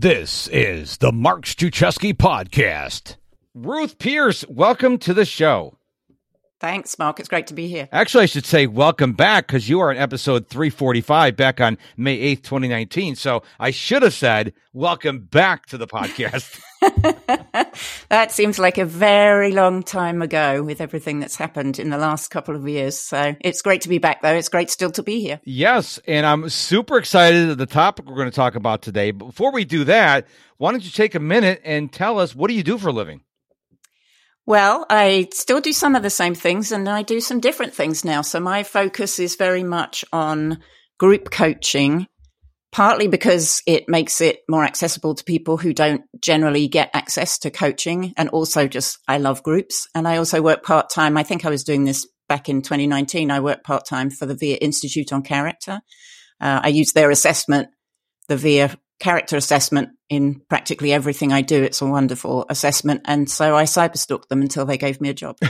This is the Mark Struczewski podcast. Ruth Pearce, welcome to the show. Thanks, Mark. It's great to be here. Actually, I should say welcome back because you are in episode 345 back on May 8th, 2019. So I should have said welcome back to the podcast. that seems like a very long time ago with everything that's happened in the last couple of years. So it's great to be back, though. It's great still to be here. Yes. And I'm super excited at the topic we're going to talk about today. But before we do that, why don't you take a minute and tell us what do you do for a living? Well, I still do some of the same things and I do some different things now. So my focus is very much on group coaching, partly because it makes it more accessible to people who don't generally get access to coaching. And also just, I love groups and I also work part time. I think I was doing this back in 2019. I worked part time for the VIA Institute on Character. Uh, I use their assessment, the VIA character assessment in practically everything I do. It's a wonderful assessment. And so I cyberstalked them until they gave me a job.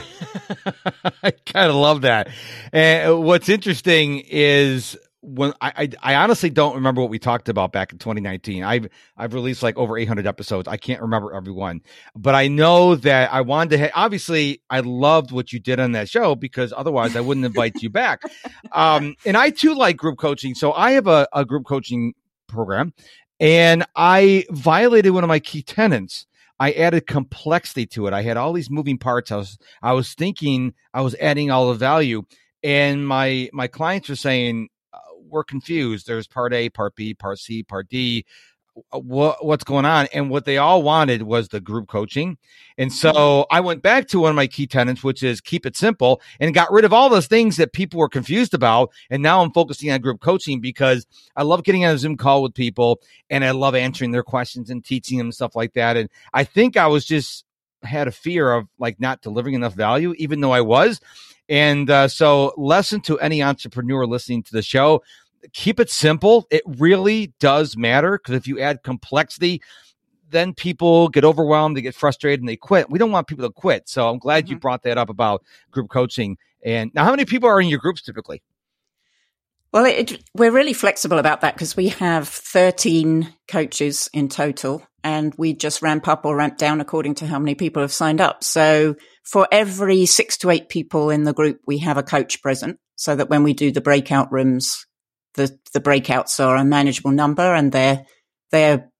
I kind of love that. And what's interesting is when I, I, I honestly don't remember what we talked about back in 2019. I've I've released like over 800 episodes. I can't remember every one, but I know that I wanted to. Ha- obviously, I loved what you did on that show because otherwise I wouldn't invite you back. Um, and I too like group coaching, so I have a, a group coaching program, and I violated one of my key tenants. I added complexity to it. I had all these moving parts. I was I was thinking I was adding all the value, and my my clients were saying we're confused. There's part A, part B, part C, part D. Uh, what what's going on and what they all wanted was the group coaching and so mm-hmm. i went back to one of my key tenants which is keep it simple and got rid of all those things that people were confused about and now i'm focusing on group coaching because i love getting on a zoom call with people and i love answering their questions and teaching them stuff like that and i think i was just had a fear of like not delivering enough value even though i was and uh, so lesson to any entrepreneur listening to the show keep it simple. It really does matter because if you add complexity, then people get overwhelmed, they get frustrated, and they quit. We don't want people to quit. So I'm glad mm-hmm. you brought that up about group coaching. And now, how many people are in your groups typically? Well, it, we're really flexible about that because we have 13 coaches in total and we just ramp up or ramp down according to how many people have signed up. So for every six to eight people in the group, we have a coach present so that when we do the breakout rooms, the, the breakouts are a manageable number and they're, they're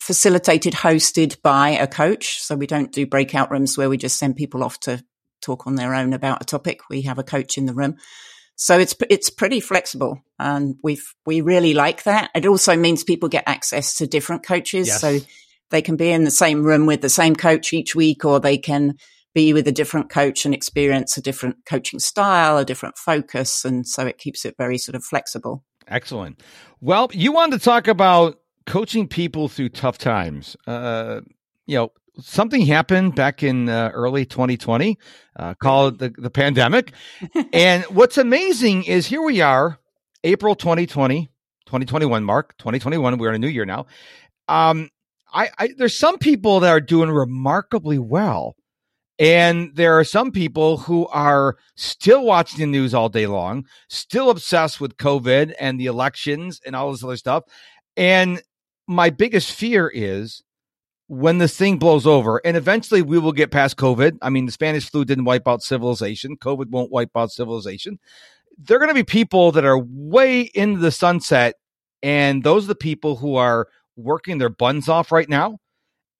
facilitated, hosted by a coach. So we don't do breakout rooms where we just send people off to talk on their own about a topic. We have a coach in the room. So it's, it's pretty flexible and we've, we really like that. It also means people get access to different coaches. Yes. So they can be in the same room with the same coach each week or they can be with a different coach and experience a different coaching style, a different focus. And so it keeps it very sort of flexible. Excellent. Well, you wanted to talk about coaching people through tough times. Uh, you know, something happened back in uh, early 2020 uh, called the, the pandemic. and what's amazing is here we are, April 2020, 2021, Mark, 2021. We're in a new year now. Um, I, I there's some people that are doing remarkably well. And there are some people who are still watching the news all day long, still obsessed with COVID and the elections and all this other stuff. And my biggest fear is when this thing blows over, and eventually we will get past COVID. I mean, the Spanish flu didn't wipe out civilization, COVID won't wipe out civilization. There are going to be people that are way into the sunset, and those are the people who are working their buns off right now.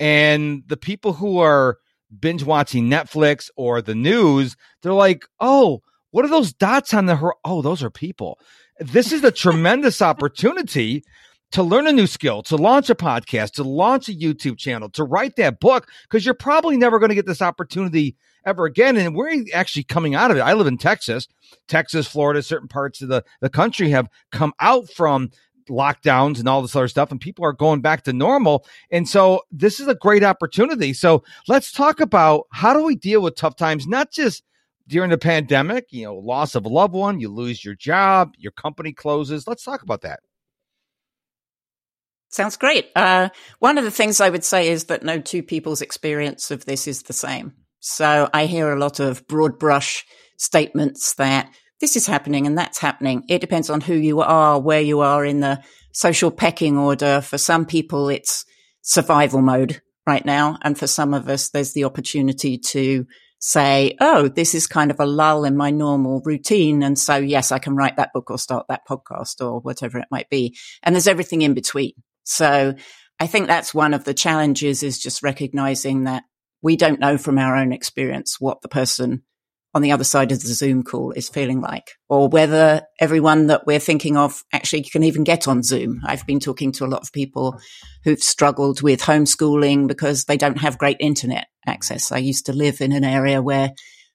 And the people who are binge watching Netflix or the news, they're like, oh, what are those dots on the her? Oh, those are people. This is a tremendous opportunity to learn a new skill, to launch a podcast, to launch a YouTube channel, to write that book, because you're probably never going to get this opportunity ever again. And we're actually coming out of it. I live in Texas, Texas, Florida, certain parts of the, the country have come out from lockdowns and all this other stuff, and people are going back to normal. And so this is a great opportunity. So let's talk about how do we deal with tough times, not just during the pandemic, you know, loss of a loved one, you lose your job, your company closes. Let's talk about that. Sounds great. Uh, one of the things I would say is that no two people's experience of this is the same. So I hear a lot of broad brush statements that this is happening and that's happening. It depends on who you are, where you are in the social pecking order. For some people, it's survival mode right now. And for some of us, there's the opportunity to say, Oh, this is kind of a lull in my normal routine. And so, yes, I can write that book or start that podcast or whatever it might be. And there's everything in between. So I think that's one of the challenges is just recognizing that we don't know from our own experience what the person on the other side of the Zoom call is feeling like, or whether everyone that we're thinking of actually can even get on Zoom. I've been talking to a lot of people who've struggled with homeschooling because they don't have great internet access. I used to live in an area where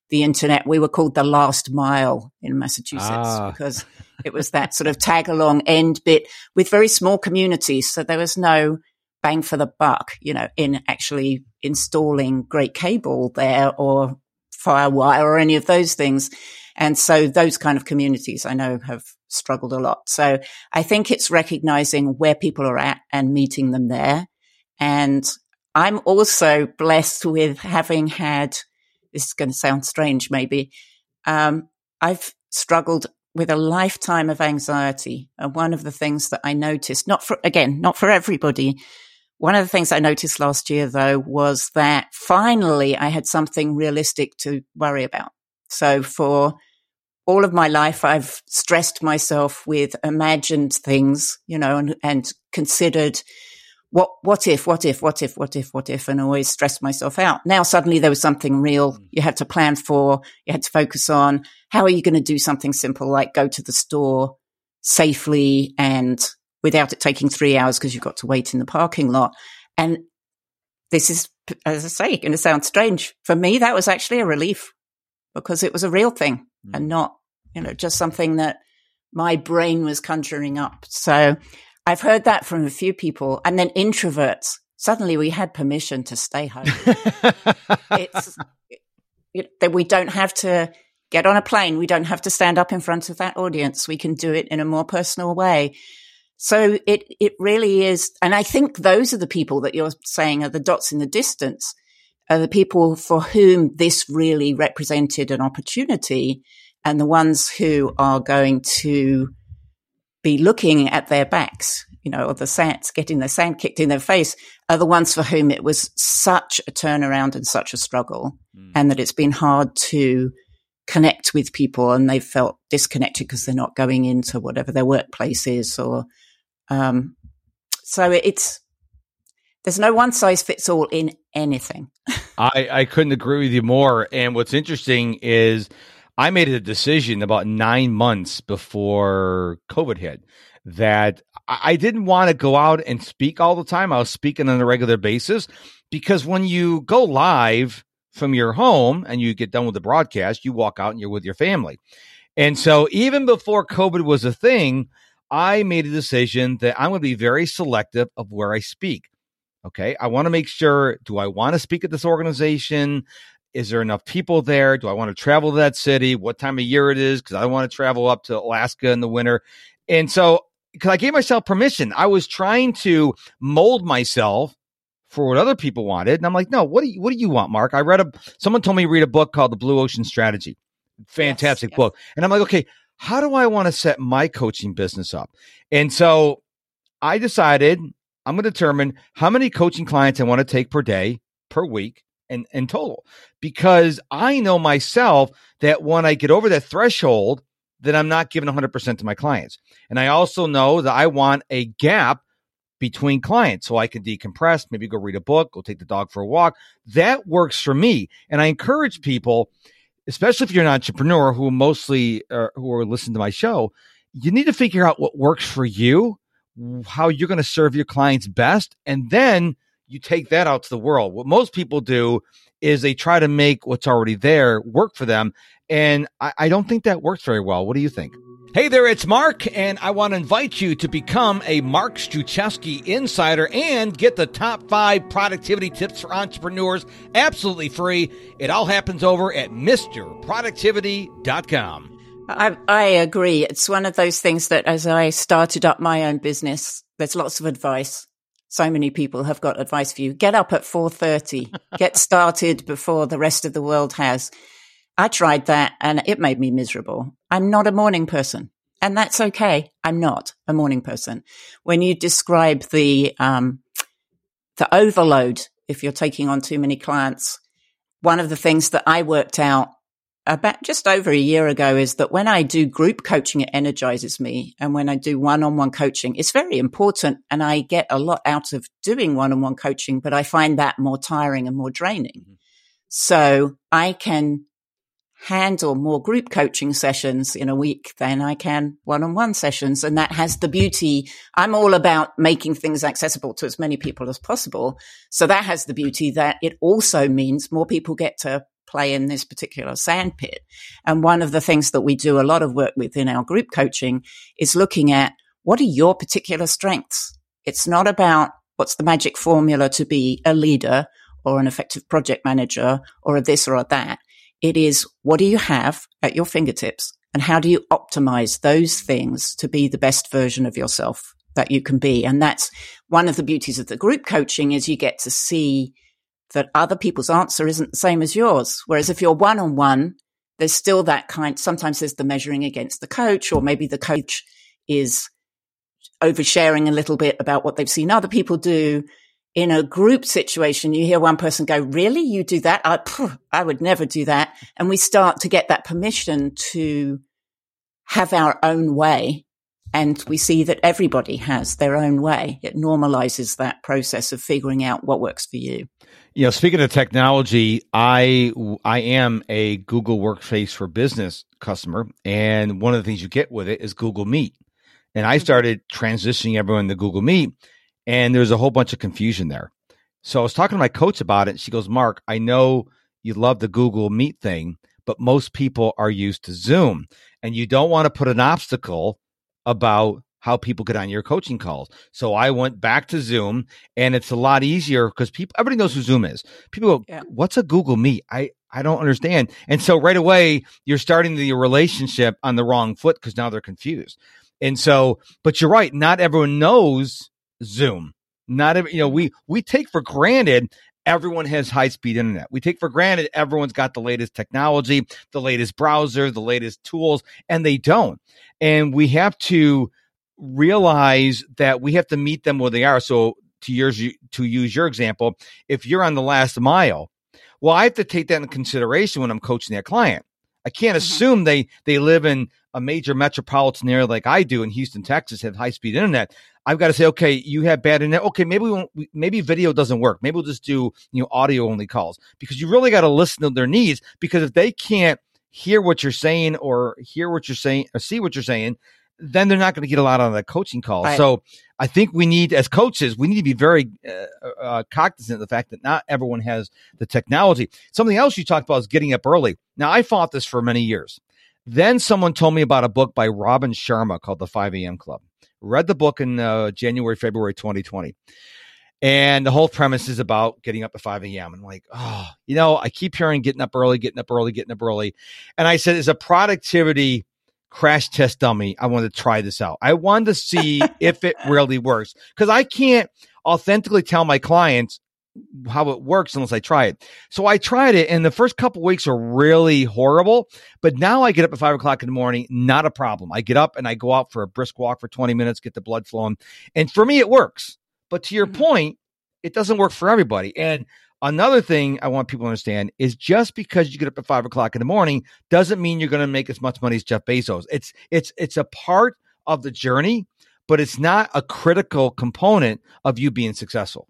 the internet, we were called the last mile in Massachusetts ah. because it was that sort of tag along end bit with very small communities. So there was no bang for the buck, you know, in actually installing great cable there or Firewire or any of those things. And so those kind of communities I know have struggled a lot. So I think it's recognizing where people are at and meeting them there. And I'm also blessed with having had, this is going to sound strange maybe. Um, I've struggled with a lifetime of anxiety. And one of the things that I noticed, not for, again, not for everybody, one of the things I noticed last year, though, was that finally I had something realistic to worry about. So for all of my life, I've stressed myself with imagined things, you know, and, and considered what, what if, what if, what if, what if, what if, and always stressed myself out. Now suddenly there was something real mm. you had to plan for, you had to focus on. How are you going to do something simple like go to the store safely and without it taking three hours because you've got to wait in the parking lot. And this is, as I say, going to sound strange. For me, that was actually a relief because it was a real thing mm. and not, you know, just something that my brain was conjuring up. So I've heard that from a few people. And then introverts, suddenly we had permission to stay home. it's it, that we don't have to get on a plane. We don't have to stand up in front of that audience. We can do it in a more personal way. So it, it really is. And I think those are the people that you're saying are the dots in the distance are the people for whom this really represented an opportunity and the ones who are going to be looking at their backs, you know, or the sand, getting the sand kicked in their face are the ones for whom it was such a turnaround and such a struggle mm. and that it's been hard to connect with people and they've felt disconnected because they're not going into whatever their workplace is or um, so it's there's no one size fits all in anything. I, I couldn't agree with you more. And what's interesting is I made a decision about nine months before COVID hit that I didn't want to go out and speak all the time. I was speaking on a regular basis because when you go live from your home and you get done with the broadcast, you walk out and you're with your family. And so even before COVID was a thing, I made a decision that I'm going to be very selective of where I speak. Okay. I want to make sure do I want to speak at this organization? Is there enough people there? Do I want to travel to that city? What time of year it is? Because I want to travel up to Alaska in the winter. And so, because I gave myself permission, I was trying to mold myself for what other people wanted. And I'm like, no, what do you, what do you want, Mark? I read a, someone told me to read a book called The Blue Ocean Strategy. Fantastic yes, book. Yes. And I'm like, okay, how do I want to set my coaching business up? And so I decided I'm going to determine how many coaching clients I want to take per day, per week, and in total. Because I know myself that when I get over that threshold, that I'm not giving 100% to my clients. And I also know that I want a gap between clients so I can decompress, maybe go read a book, go take the dog for a walk. That works for me. And I encourage people especially if you're an entrepreneur who mostly uh, who are listening to my show, you need to figure out what works for you, how you're going to serve your clients best, and then you take that out to the world. What most people do is they try to make what's already there work for them. And I, I don't think that works very well. What do you think? Hey there, it's Mark, and I want to invite you to become a Mark Struczewski insider and get the top five productivity tips for entrepreneurs absolutely free. It all happens over at MrProductivity.com. I, I agree. It's one of those things that as I started up my own business, there's lots of advice. So many people have got advice for you. Get up at 4.30. get started before the rest of the world has. I tried that and it made me miserable. I'm not a morning person. And that's okay. I'm not a morning person. When you describe the, um, the overload if you're taking on too many clients. One of the things that I worked out about just over a year ago is that when I do group coaching, it energizes me. And when I do one on one coaching, it's very important. And I get a lot out of doing one on one coaching, but I find that more tiring and more draining. Mm-hmm. So I can handle more group coaching sessions in a week than I can one on one sessions. And that has the beauty. I'm all about making things accessible to as many people as possible. So that has the beauty that it also means more people get to play in this particular sandpit. And one of the things that we do a lot of work with in our group coaching is looking at what are your particular strengths? It's not about what's the magic formula to be a leader or an effective project manager or a this or a that. It is what do you have at your fingertips and how do you optimize those things to be the best version of yourself that you can be? And that's one of the beauties of the group coaching is you get to see that other people's answer isn't the same as yours. Whereas if you're one on one, there's still that kind, sometimes there's the measuring against the coach, or maybe the coach is oversharing a little bit about what they've seen other people do. In a group situation, you hear one person go, really? You do that? I, I would never do that. And we start to get that permission to have our own way and we see that everybody has their own way. It normalizes that process of figuring out what works for you. You know, speaking of technology, I I am a Google Workspace for Business customer, and one of the things you get with it is Google Meet. And I mm-hmm. started transitioning everyone to Google Meet, and there's a whole bunch of confusion there. So I was talking to my coach about it, and she goes, "Mark, I know you love the Google Meet thing, but most people are used to Zoom, and you don't want to put an obstacle about how people get on your coaching calls. So I went back to Zoom and it's a lot easier because people everybody knows who Zoom is. People go, yeah. "What's a Google Meet?" I I don't understand. And so right away you're starting the relationship on the wrong foot because now they're confused. And so, but you're right, not everyone knows Zoom. Not every, you know, we we take for granted everyone has high speed internet. We take for granted everyone's got the latest technology, the latest browser, the latest tools, and they don't. And we have to realize that we have to meet them where they are. So to yours, to use your example, if you're on the last mile, well, I have to take that into consideration when I'm coaching that client. I can't mm-hmm. assume they they live in a major metropolitan area like I do in Houston, Texas, have high speed internet. I've got to say, okay, you have bad internet. Okay, maybe we won't, maybe video doesn't work. Maybe we'll just do you know audio only calls because you really got to listen to their needs. Because if they can't hear what you're saying or hear what you're saying or see what you're saying, then they're not going to get a lot on the coaching call. Right. So I think we need, as coaches, we need to be very uh, uh, cognizant of the fact that not everyone has the technology. Something else you talked about is getting up early. Now, I fought this for many years. Then someone told me about a book by Robin Sharma called The 5 a.m. Club. Read the book in uh, January, February 2020. And the whole premise is about getting up at 5 a.m. And I'm like, oh, you know, I keep hearing getting up early, getting up early, getting up early. And I said, as a productivity crash test dummy, I wanted to try this out. I wanted to see if it really works because I can't authentically tell my clients how it works unless I try it. So I tried it, and the first couple weeks are really horrible. But now I get up at five o'clock in the morning, not a problem. I get up and I go out for a brisk walk for 20 minutes, get the blood flowing. And for me, it works. But to your mm-hmm. point, it doesn't work for everybody. And another thing I want people to understand is just because you get up at five o'clock in the morning doesn't mean you're going to make as much money as Jeff Bezos. It's it's it's a part of the journey, but it's not a critical component of you being successful.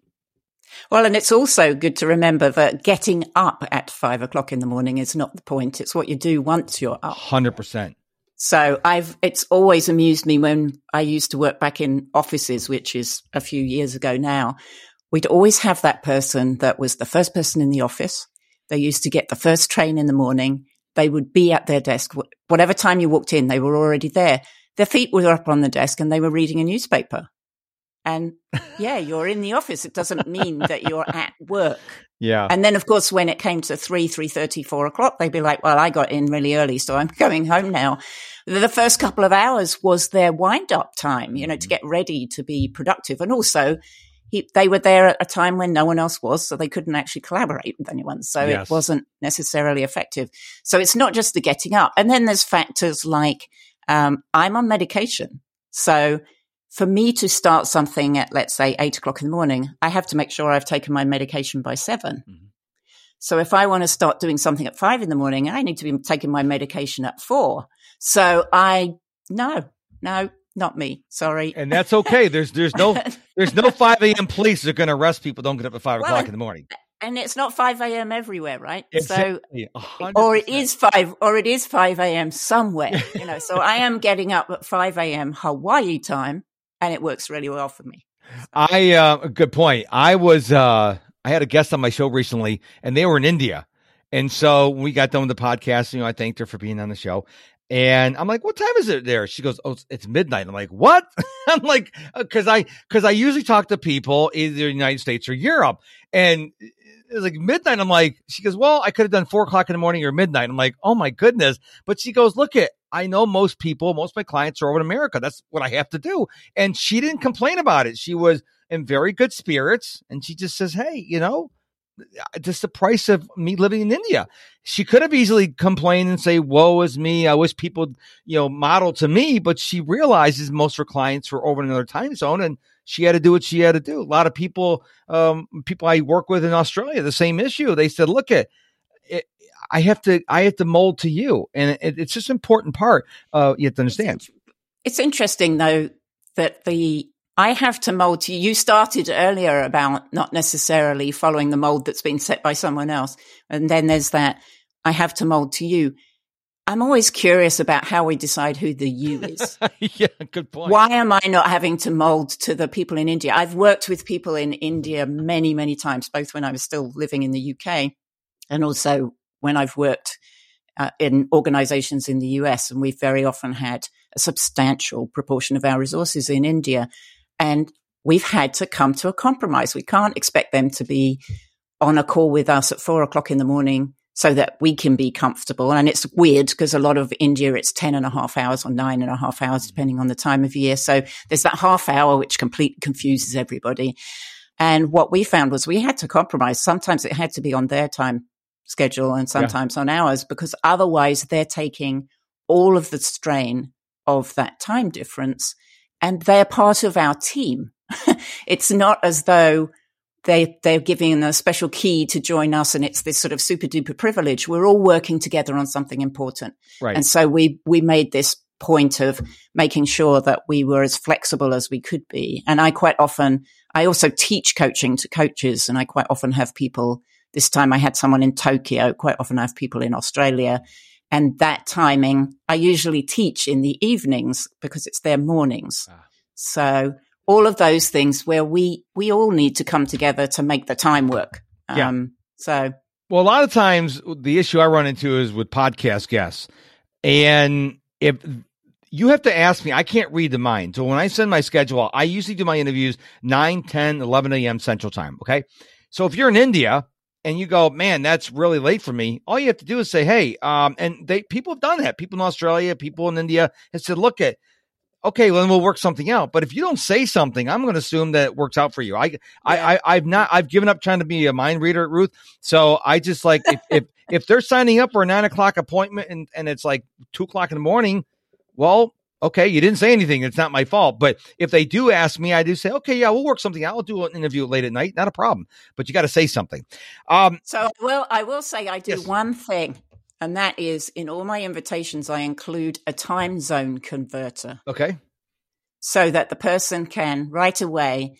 Well, and it's also good to remember that getting up at five o'clock in the morning is not the point. It's what you do once you're up. Hundred percent. So I've, it's always amused me when I used to work back in offices, which is a few years ago now. We'd always have that person that was the first person in the office. They used to get the first train in the morning. They would be at their desk. Whatever time you walked in, they were already there. Their feet were up on the desk and they were reading a newspaper. And yeah, you're in the office. It doesn't mean that you're at work. Yeah. And then, of course, when it came to three, three thirty, four o'clock, they'd be like, well, I got in really early, so I'm going home now. The first couple of hours was their wind up time, you know, to mm-hmm. get ready to be productive. And also he, they were there at a time when no one else was, so they couldn't actually collaborate with anyone. So yes. it wasn't necessarily effective. So it's not just the getting up. And then there's factors like, um, I'm on medication. So for me to start something at, let's say, eight o'clock in the morning, I have to make sure I've taken my medication by 7 mm-hmm. So if I want to start doing something at five in the morning, I need to be taking my medication at four. So I, no, no, not me. Sorry. And that's okay. There's, there's no, there's no 5 a.m. police that are going to arrest people. Don't get up at five well, o'clock in the morning. And it's not 5 a.m. everywhere, right? Exactly. So, 100%. or it is five, or it is 5 a.m. somewhere, you know, so I am getting up at 5 a.m. Hawaii time and it works really well for me. I, uh, good point. I was, uh, I had a guest on my show recently, and they were in India. And so we got done with the podcast. You know, I thanked her for being on the show. And I'm like, what time is it there? She goes, oh, it's midnight. I'm like, what? I'm like, because uh, I because I usually talk to people either the United States or Europe, and it's like midnight. I'm like, she goes, well, I could have done four o'clock in the morning or midnight. I'm like, oh my goodness. But she goes, look at, I know most people, most of my clients are over in America. That's what I have to do. And she didn't complain about it. She was in very good spirits. And she just says, Hey, you know, just the price of me living in India. She could have easily complained and say, Woe is me. I wish people, you know, model to me. But she realizes most of her clients were over in another time zone and she had to do what she had to do. A lot of people, um, people I work with in Australia, the same issue. They said, Look at, I have to, I have to mold to you. And it, it's just an important part. Uh, you have to understand. It's interesting though that the I have to mold to you. You started earlier about not necessarily following the mold that's been set by someone else. And then there's that I have to mold to you. I'm always curious about how we decide who the you is. yeah, good point. Why am I not having to mold to the people in India? I've worked with people in India many, many times, both when I was still living in the UK and also when I've worked uh, in organizations in the US. And we've very often had a substantial proportion of our resources in India. And we've had to come to a compromise. We can't expect them to be on a call with us at four o'clock in the morning so that we can be comfortable. And it's weird because a lot of India, it's 10 and a half hours or nine and a half hours, depending on the time of year. So there's that half hour, which completely confuses everybody. And what we found was we had to compromise. Sometimes it had to be on their time schedule and sometimes yeah. on ours because otherwise they're taking all of the strain of that time difference and they're part of our team. it's not as though they they're giving a special key to join us and it's this sort of super duper privilege. We're all working together on something important. Right. And so we we made this point of making sure that we were as flexible as we could be. And I quite often I also teach coaching to coaches and I quite often have people this time I had someone in Tokyo, quite often I have people in Australia and that timing, I usually teach in the evenings because it's their mornings. Ah. So all of those things where we, we all need to come together to make the time work. Yeah. Um, so. Well, a lot of times the issue I run into is with podcast guests. And if you have to ask me, I can't read the mind. So when I send my schedule, I usually do my interviews 9, 10, 11 a.m. Central Time. Okay. So if you're in India, and you go, man, that's really late for me. All you have to do is say, hey, um, and they people have done that. People in Australia, people in India have said, look at, okay, well, then we'll work something out. But if you don't say something, I'm going to assume that it works out for you. I, yeah. I, I, have not, I've given up trying to be a mind reader at Ruth. So I just like if, if, if they're signing up for a nine o'clock appointment and, and it's like two o'clock in the morning, well, okay, you didn't say anything. It's not my fault. But if they do ask me, I do say, okay, yeah, we'll work something out. I'll do an interview late at night. Not a problem. But you got to say something. Um, so, well, I will say I do yes. one thing, and that is in all my invitations, I include a time zone converter. Okay. So that the person can right away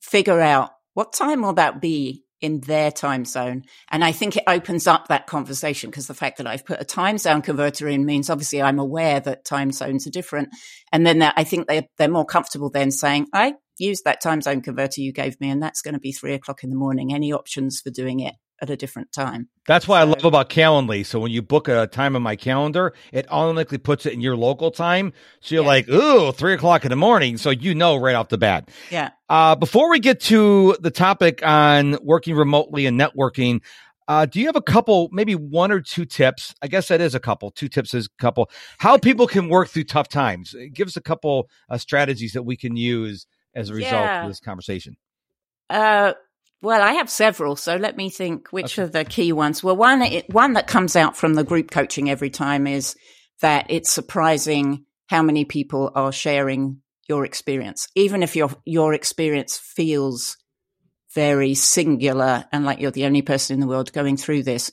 figure out what time will that be in their time zone. And I think it opens up that conversation because the fact that I've put a time zone converter in means obviously I'm aware that time zones are different. And then I think they're, they're more comfortable then saying, I use that time zone converter you gave me and that's going to be three o'clock in the morning. Any options for doing it? At a different time. That's why so, I love about Calendly. So when you book a time on my calendar, it automatically puts it in your local time. So you're yeah. like, ooh, three o'clock in the morning. So you know right off the bat. Yeah. Uh, before we get to the topic on working remotely and networking, uh, do you have a couple, maybe one or two tips? I guess that is a couple. Two tips is a couple. How people can work through tough times. Give us a couple uh, strategies that we can use as a result yeah. of this conversation. Uh, well, I have several, so let me think which okay. are the key ones. Well, one one that comes out from the group coaching every time is that it's surprising how many people are sharing your experience, even if your your experience feels very singular and like you're the only person in the world going through this.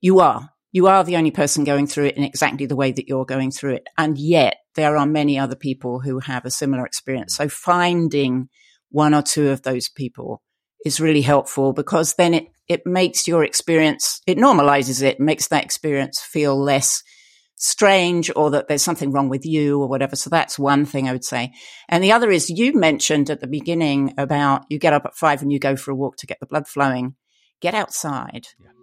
You are. You are the only person going through it in exactly the way that you're going through it. And yet there are many other people who have a similar experience. So finding one or two of those people is really helpful because then it, it makes your experience, it normalizes it, makes that experience feel less strange or that there's something wrong with you or whatever. So that's one thing I would say. And the other is you mentioned at the beginning about you get up at five and you go for a walk to get the blood flowing. Get outside. Yeah.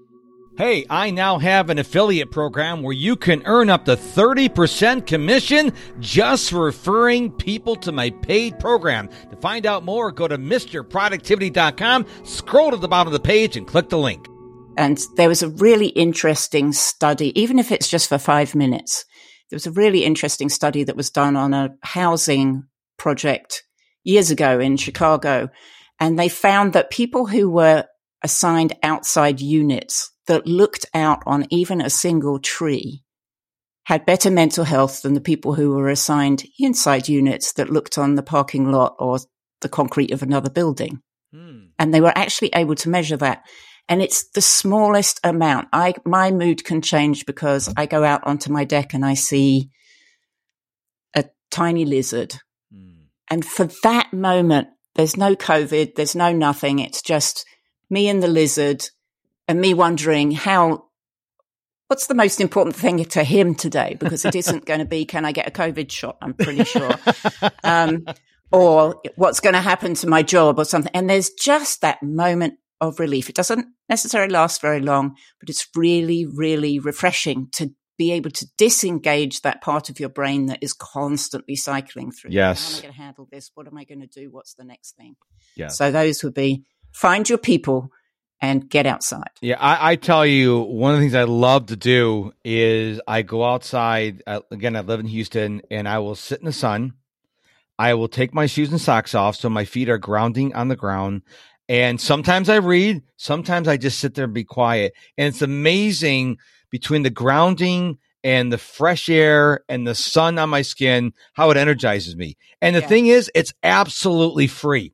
Hey, I now have an affiliate program where you can earn up to 30% commission just referring people to my paid program. To find out more, go to MrProductivity.com, scroll to the bottom of the page, and click the link. And there was a really interesting study, even if it's just for five minutes. There was a really interesting study that was done on a housing project years ago in Chicago. And they found that people who were assigned outside units that looked out on even a single tree had better mental health than the people who were assigned inside units that looked on the parking lot or the concrete of another building. Hmm. And they were actually able to measure that. And it's the smallest amount. I, my mood can change because I go out onto my deck and I see a tiny lizard. Hmm. And for that moment, there's no COVID, there's no nothing. It's just me and the lizard and me wondering how what's the most important thing to him today? Because it isn't going to be can i get a covid shot? I'm pretty sure. Um, or what's going to happen to my job? or something. And there's just that moment of relief. It doesn't necessarily last very long but it's really really refreshing to be able to disengage that part of your brain that is constantly cycling through. Yes how am i going to handle this? What am i going to do? What's the next thing? Yeah. So those would be find your people and get outside. Yeah, I, I, tell you, one of the things I love to do is I go outside. Uh, again, I live in Houston, and I will sit in the sun. I will take my shoes and socks off so my feet are grounding on the ground. And sometimes I read, sometimes I just sit there and be quiet. And it's amazing between the grounding and the fresh air and the sun on my skin, how it energizes me. And the yeah. thing is, it's absolutely free.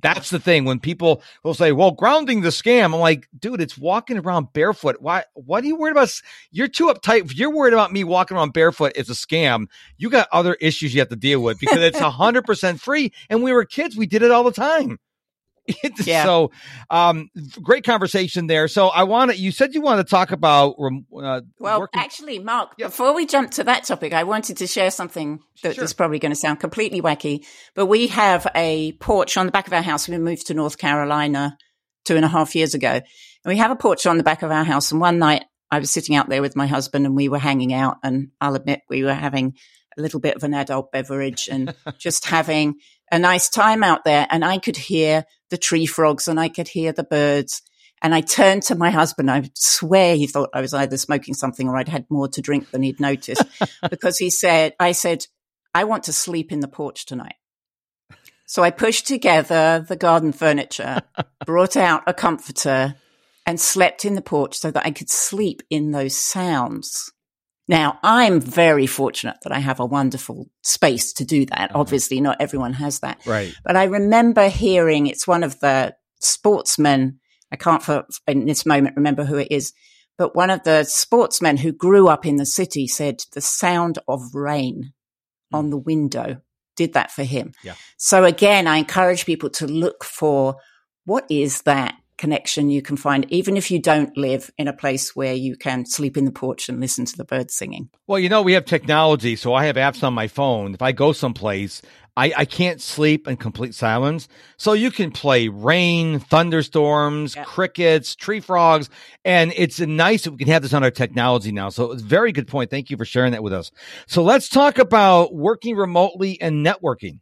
That's the thing. When people will say, well, grounding the scam, I'm like, dude, it's walking around barefoot. Why, what are you worried about? You're too uptight. If you're worried about me walking around barefoot, it's a scam. You got other issues you have to deal with because it's 100% free. And we were kids, we did it all the time. Yeah. So, um, great conversation there. So, I want to. You said you want to talk about. Uh, well, working- actually, Mark, yeah. before we jump to that topic, I wanted to share something that sure. is probably going to sound completely wacky. But we have a porch on the back of our house. We moved to North Carolina two and a half years ago, and we have a porch on the back of our house. And one night, I was sitting out there with my husband, and we were hanging out. And I'll admit, we were having a little bit of an adult beverage and just having a nice time out there. And I could hear the tree frogs and I could hear the birds. And I turned to my husband. I swear he thought I was either smoking something or I'd had more to drink than he'd noticed because he said, I said, I want to sleep in the porch tonight. So I pushed together the garden furniture, brought out a comforter and slept in the porch so that I could sleep in those sounds. Now, I'm very fortunate that I have a wonderful space to do that. Uh-huh. Obviously, not everyone has that. Right. But I remember hearing it's one of the sportsmen. I can't for in this moment remember who it is, but one of the sportsmen who grew up in the city said the sound of rain mm. on the window did that for him. Yeah. So again, I encourage people to look for what is that connection you can find, even if you don't live in a place where you can sleep in the porch and listen to the birds singing. Well, you know, we have technology, so I have apps on my phone. If I go someplace, I, I can't sleep in complete silence. So you can play rain, thunderstorms, yep. crickets, tree frogs, and it's nice that we can have this on our technology now. So it's a very good point. Thank you for sharing that with us. So let's talk about working remotely and networking.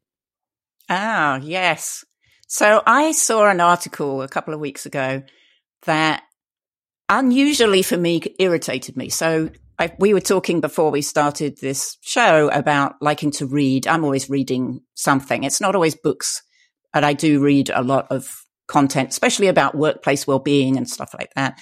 Ah, yes. So I saw an article a couple of weeks ago that unusually for me irritated me. So I, we were talking before we started this show about liking to read. I'm always reading something. It's not always books, but I do read a lot of content, especially about workplace well-being and stuff like that.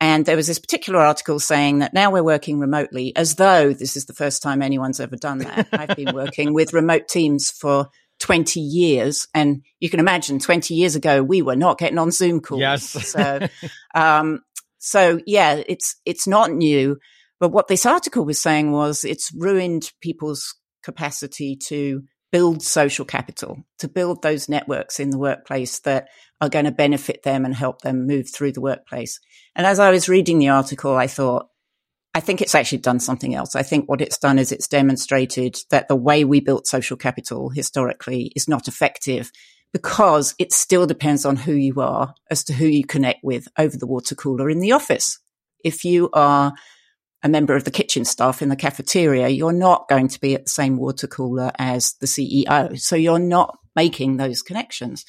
And there was this particular article saying that now we're working remotely as though this is the first time anyone's ever done that. I've been working with remote teams for 20 years. And you can imagine 20 years ago, we were not getting on Zoom calls. Yes. so, um, so yeah, it's, it's not new. But what this article was saying was it's ruined people's capacity to build social capital, to build those networks in the workplace that are going to benefit them and help them move through the workplace. And as I was reading the article, I thought, I think it's actually done something else. I think what it's done is it's demonstrated that the way we built social capital historically is not effective because it still depends on who you are as to who you connect with over the water cooler in the office. If you are a member of the kitchen staff in the cafeteria, you're not going to be at the same water cooler as the CEO. So you're not making those connections.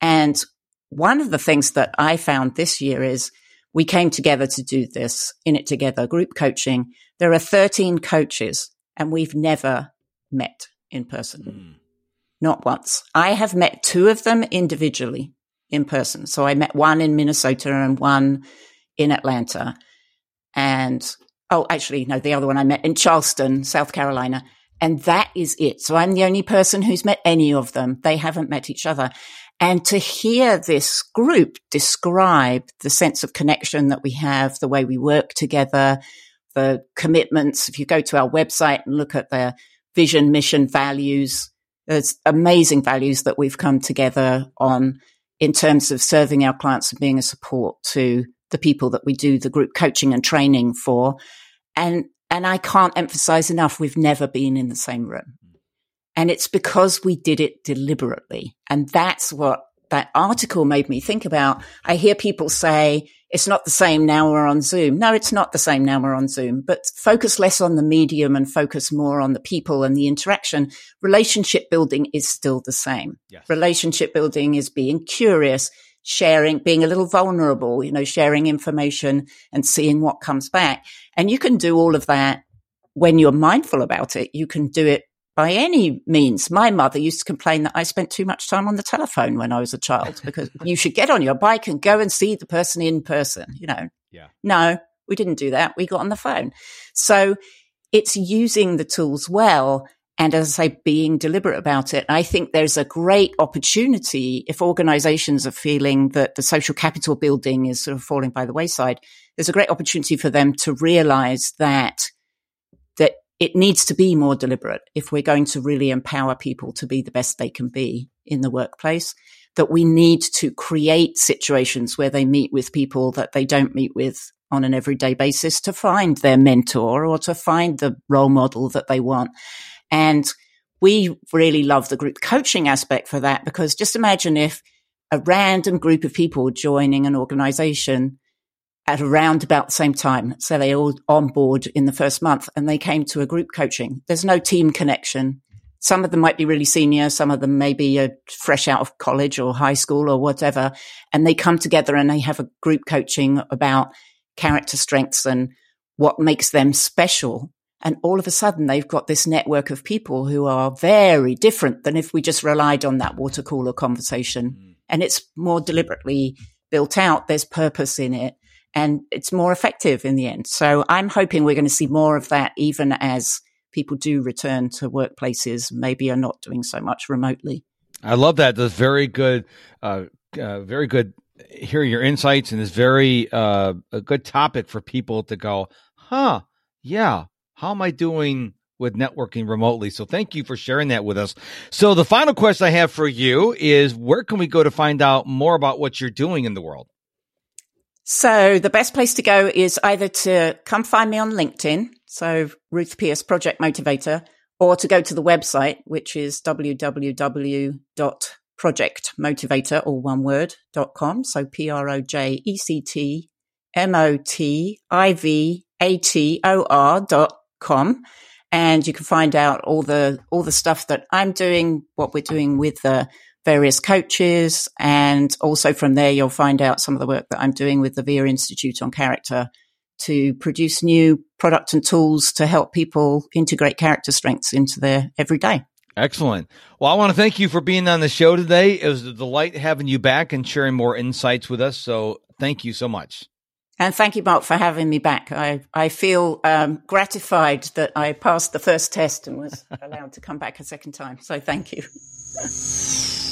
And one of the things that I found this year is we came together to do this in it together, group coaching. There are 13 coaches and we've never met in person. Mm. Not once. I have met two of them individually in person. So I met one in Minnesota and one in Atlanta. And Oh, actually, no, the other one I met in Charleston, South Carolina. And that is it. So I'm the only person who's met any of them. They haven't met each other. And to hear this group describe the sense of connection that we have, the way we work together, the commitments. If you go to our website and look at their vision, mission, values, there's amazing values that we've come together on in terms of serving our clients and being a support to the people that we do the group coaching and training for. And, and I can't emphasize enough, we've never been in the same room. And it's because we did it deliberately. And that's what that article made me think about. I hear people say, it's not the same now we're on Zoom. No, it's not the same now we're on Zoom, but focus less on the medium and focus more on the people and the interaction. Relationship building is still the same. Yes. Relationship building is being curious, sharing, being a little vulnerable, you know, sharing information and seeing what comes back. And you can do all of that when you're mindful about it. You can do it by any means. My mother used to complain that I spent too much time on the telephone when I was a child because you should get on your bike and go and see the person in person, you know. Yeah. No, we didn't do that. We got on the phone. So it's using the tools well and as I say, being deliberate about it. I think there's a great opportunity if organizations are feeling that the social capital building is sort of falling by the wayside. There's a great opportunity for them to realize that, that it needs to be more deliberate if we're going to really empower people to be the best they can be in the workplace. That we need to create situations where they meet with people that they don't meet with on an everyday basis to find their mentor or to find the role model that they want. And we really love the group coaching aspect for that because just imagine if a random group of people joining an organization at around about the same time. So they all on board in the first month and they came to a group coaching. There's no team connection. Some of them might be really senior. Some of them may be uh, fresh out of college or high school or whatever. And they come together and they have a group coaching about character strengths and what makes them special. And all of a sudden they've got this network of people who are very different than if we just relied on that water cooler conversation. Mm. And it's more deliberately built out. There's purpose in it and it's more effective in the end. So I'm hoping we're going to see more of that even as people do return to workplaces, maybe are not doing so much remotely. I love that. That's very good. Uh, uh, very good. Hearing your insights and it's very uh, a good topic for people to go, huh? Yeah, how am I doing with networking remotely? So thank you for sharing that with us. So the final question I have for you is where can we go to find out more about what you're doing in the world? So the best place to go is either to come find me on LinkedIn. So Ruth Pearce Project Motivator or to go to the website, which is www.projectmotivator, all one word, dot com. So P R O J E C T M O T I V A T O R dot com and you can find out all the all the stuff that I'm doing, what we're doing with the various coaches, and also from there you'll find out some of the work that I'm doing with the VIA Institute on Character to produce new product and tools to help people integrate character strengths into their everyday. Excellent. Well, I want to thank you for being on the show today. It was a delight having you back and sharing more insights with us. So thank you so much. And thank you, Mark, for having me back. I, I feel um, gratified that I passed the first test and was allowed to come back a second time. So thank you.